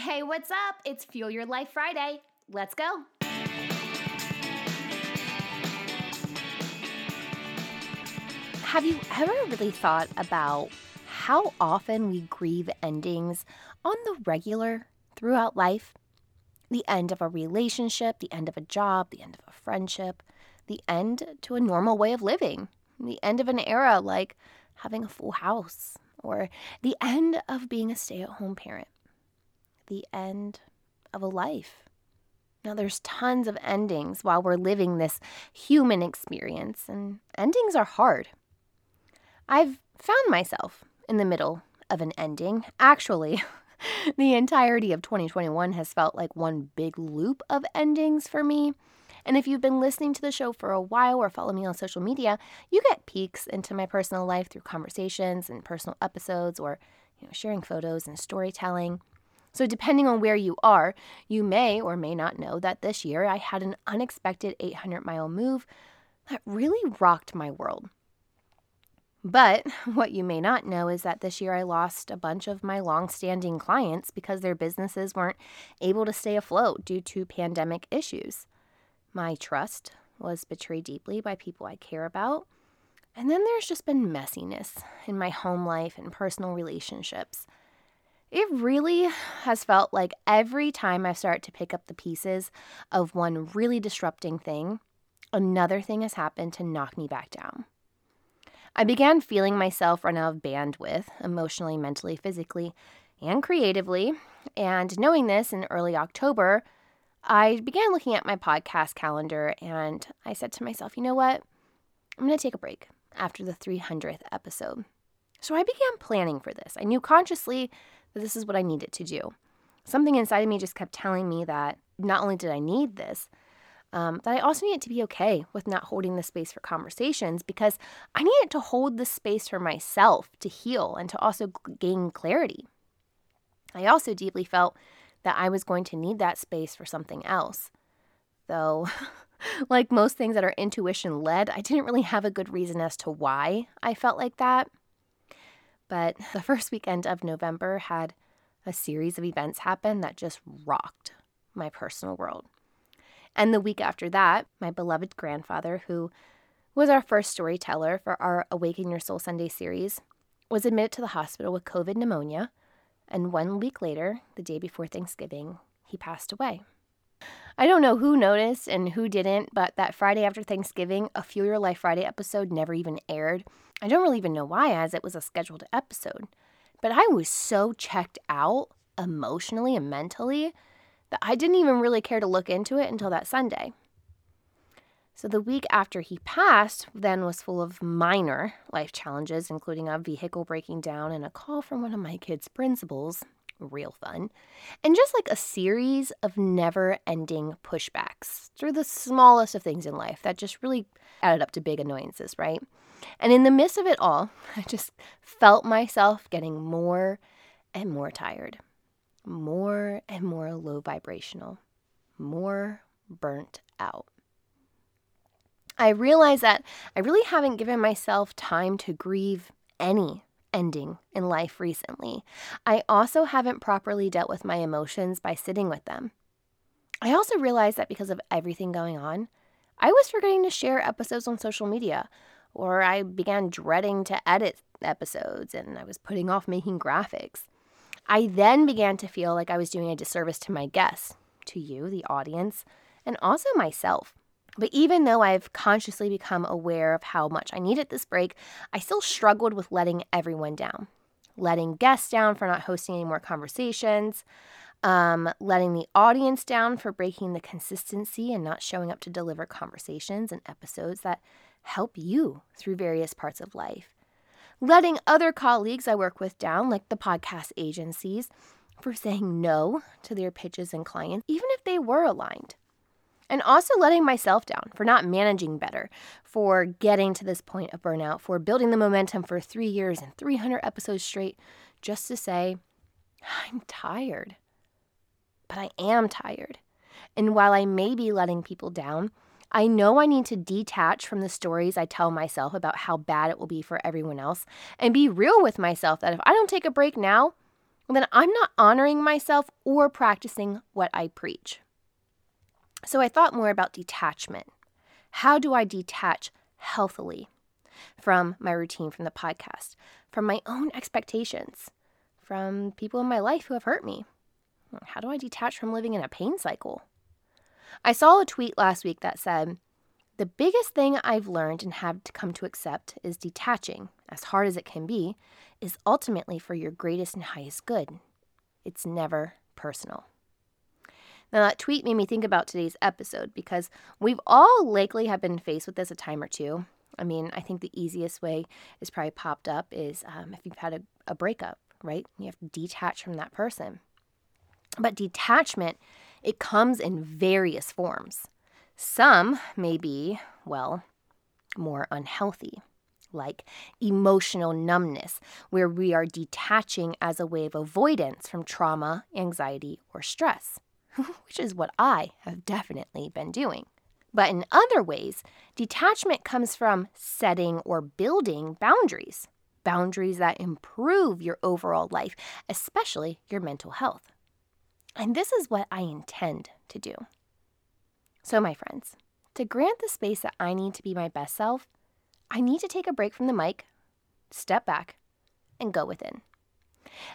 Hey, what's up? It's Fuel Your Life Friday. Let's go. Have you ever really thought about how often we grieve endings on the regular throughout life? The end of a relationship, the end of a job, the end of a friendship, the end to a normal way of living, the end of an era like having a full house, or the end of being a stay at home parent, the end of a life. Now, there's tons of endings while we're living this human experience, and endings are hard. I've found myself in the middle of an ending. Actually, the entirety of 2021 has felt like one big loop of endings for me. And if you've been listening to the show for a while or follow me on social media, you get peeks into my personal life through conversations and personal episodes or you know, sharing photos and storytelling. So, depending on where you are, you may or may not know that this year I had an unexpected 800 mile move that really rocked my world. But what you may not know is that this year I lost a bunch of my long-standing clients because their businesses weren't able to stay afloat due to pandemic issues. My trust was betrayed deeply by people I care about. And then there's just been messiness in my home life and personal relationships. It really has felt like every time I start to pick up the pieces of one really disrupting thing, another thing has happened to knock me back down. I began feeling myself run out of bandwidth emotionally, mentally, physically, and creatively. And knowing this in early October, I began looking at my podcast calendar and I said to myself, you know what? I'm going to take a break after the 300th episode. So I began planning for this. I knew consciously that this is what I needed to do. Something inside of me just kept telling me that not only did I need this, um, that I also needed to be okay with not holding the space for conversations because I needed to hold the space for myself to heal and to also gain clarity. I also deeply felt that I was going to need that space for something else. Though, like most things that are intuition led, I didn't really have a good reason as to why I felt like that. But the first weekend of November had a series of events happen that just rocked my personal world. And the week after that, my beloved grandfather, who was our first storyteller for our Awaken Your Soul Sunday series, was admitted to the hospital with COVID pneumonia and one week later, the day before Thanksgiving, he passed away. I don't know who noticed and who didn't, but that Friday after Thanksgiving, a Fuel Your Life Friday episode never even aired. I don't really even know why, as it was a scheduled episode. But I was so checked out emotionally and mentally that I didn't even really care to look into it until that Sunday. So the week after he passed then was full of minor life challenges, including a vehicle breaking down and a call from one of my kids' principals. Real fun. And just like a series of never ending pushbacks through the smallest of things in life that just really added up to big annoyances, right? And in the midst of it all, I just felt myself getting more and more tired, more and more low vibrational, more burnt out. I realized that I really haven't given myself time to grieve any ending in life recently. I also haven't properly dealt with my emotions by sitting with them. I also realized that because of everything going on, I was forgetting to share episodes on social media, or I began dreading to edit episodes and I was putting off making graphics. I then began to feel like I was doing a disservice to my guests, to you, the audience, and also myself. But even though I've consciously become aware of how much I needed this break, I still struggled with letting everyone down. Letting guests down for not hosting any more conversations, um, letting the audience down for breaking the consistency and not showing up to deliver conversations and episodes that help you through various parts of life. Letting other colleagues I work with down, like the podcast agencies, for saying no to their pitches and clients, even if they were aligned and also letting myself down for not managing better, for getting to this point of burnout, for building the momentum for three years and 300 episodes straight, just to say, I'm tired. But I am tired. And while I may be letting people down, I know I need to detach from the stories I tell myself about how bad it will be for everyone else and be real with myself that if I don't take a break now, then I'm not honoring myself or practicing what I preach. So I thought more about detachment. How do I detach healthily from my routine, from the podcast, from my own expectations, from people in my life who have hurt me? How do I detach from living in a pain cycle? I saw a tweet last week that said, The biggest thing I've learned and have to come to accept is detaching, as hard as it can be, is ultimately for your greatest and highest good. It's never personal. Now, that tweet made me think about today's episode because we've all likely have been faced with this a time or two. I mean, I think the easiest way is probably popped up is um, if you've had a, a breakup, right? You have to detach from that person. But detachment, it comes in various forms. Some may be, well, more unhealthy, like emotional numbness, where we are detaching as a way of avoidance from trauma, anxiety, or stress. which is what I have definitely been doing. But in other ways, detachment comes from setting or building boundaries, boundaries that improve your overall life, especially your mental health. And this is what I intend to do. So, my friends, to grant the space that I need to be my best self, I need to take a break from the mic, step back, and go within.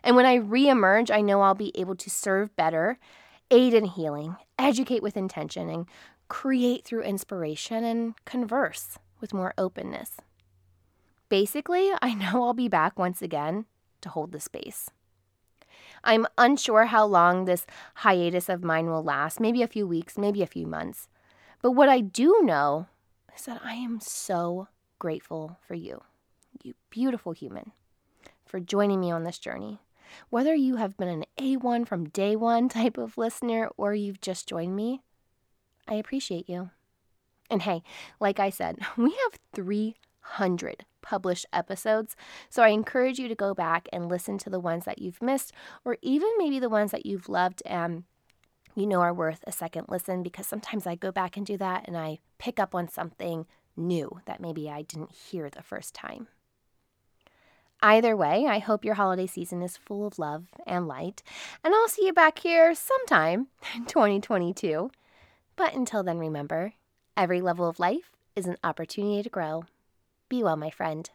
And when I reemerge, I know I'll be able to serve better aid in healing, educate with intention, and create through inspiration and converse with more openness. Basically, I know I'll be back once again to hold the space. I'm unsure how long this hiatus of mine will last, maybe a few weeks, maybe a few months. But what I do know is that I am so grateful for you, you beautiful human, for joining me on this journey. Whether you have been an A1 from day one type of listener or you've just joined me, I appreciate you. And hey, like I said, we have 300 published episodes, so I encourage you to go back and listen to the ones that you've missed or even maybe the ones that you've loved and you know are worth a second listen because sometimes I go back and do that and I pick up on something new that maybe I didn't hear the first time. Either way, I hope your holiday season is full of love and light, and I'll see you back here sometime in 2022. But until then, remember every level of life is an opportunity to grow. Be well, my friend.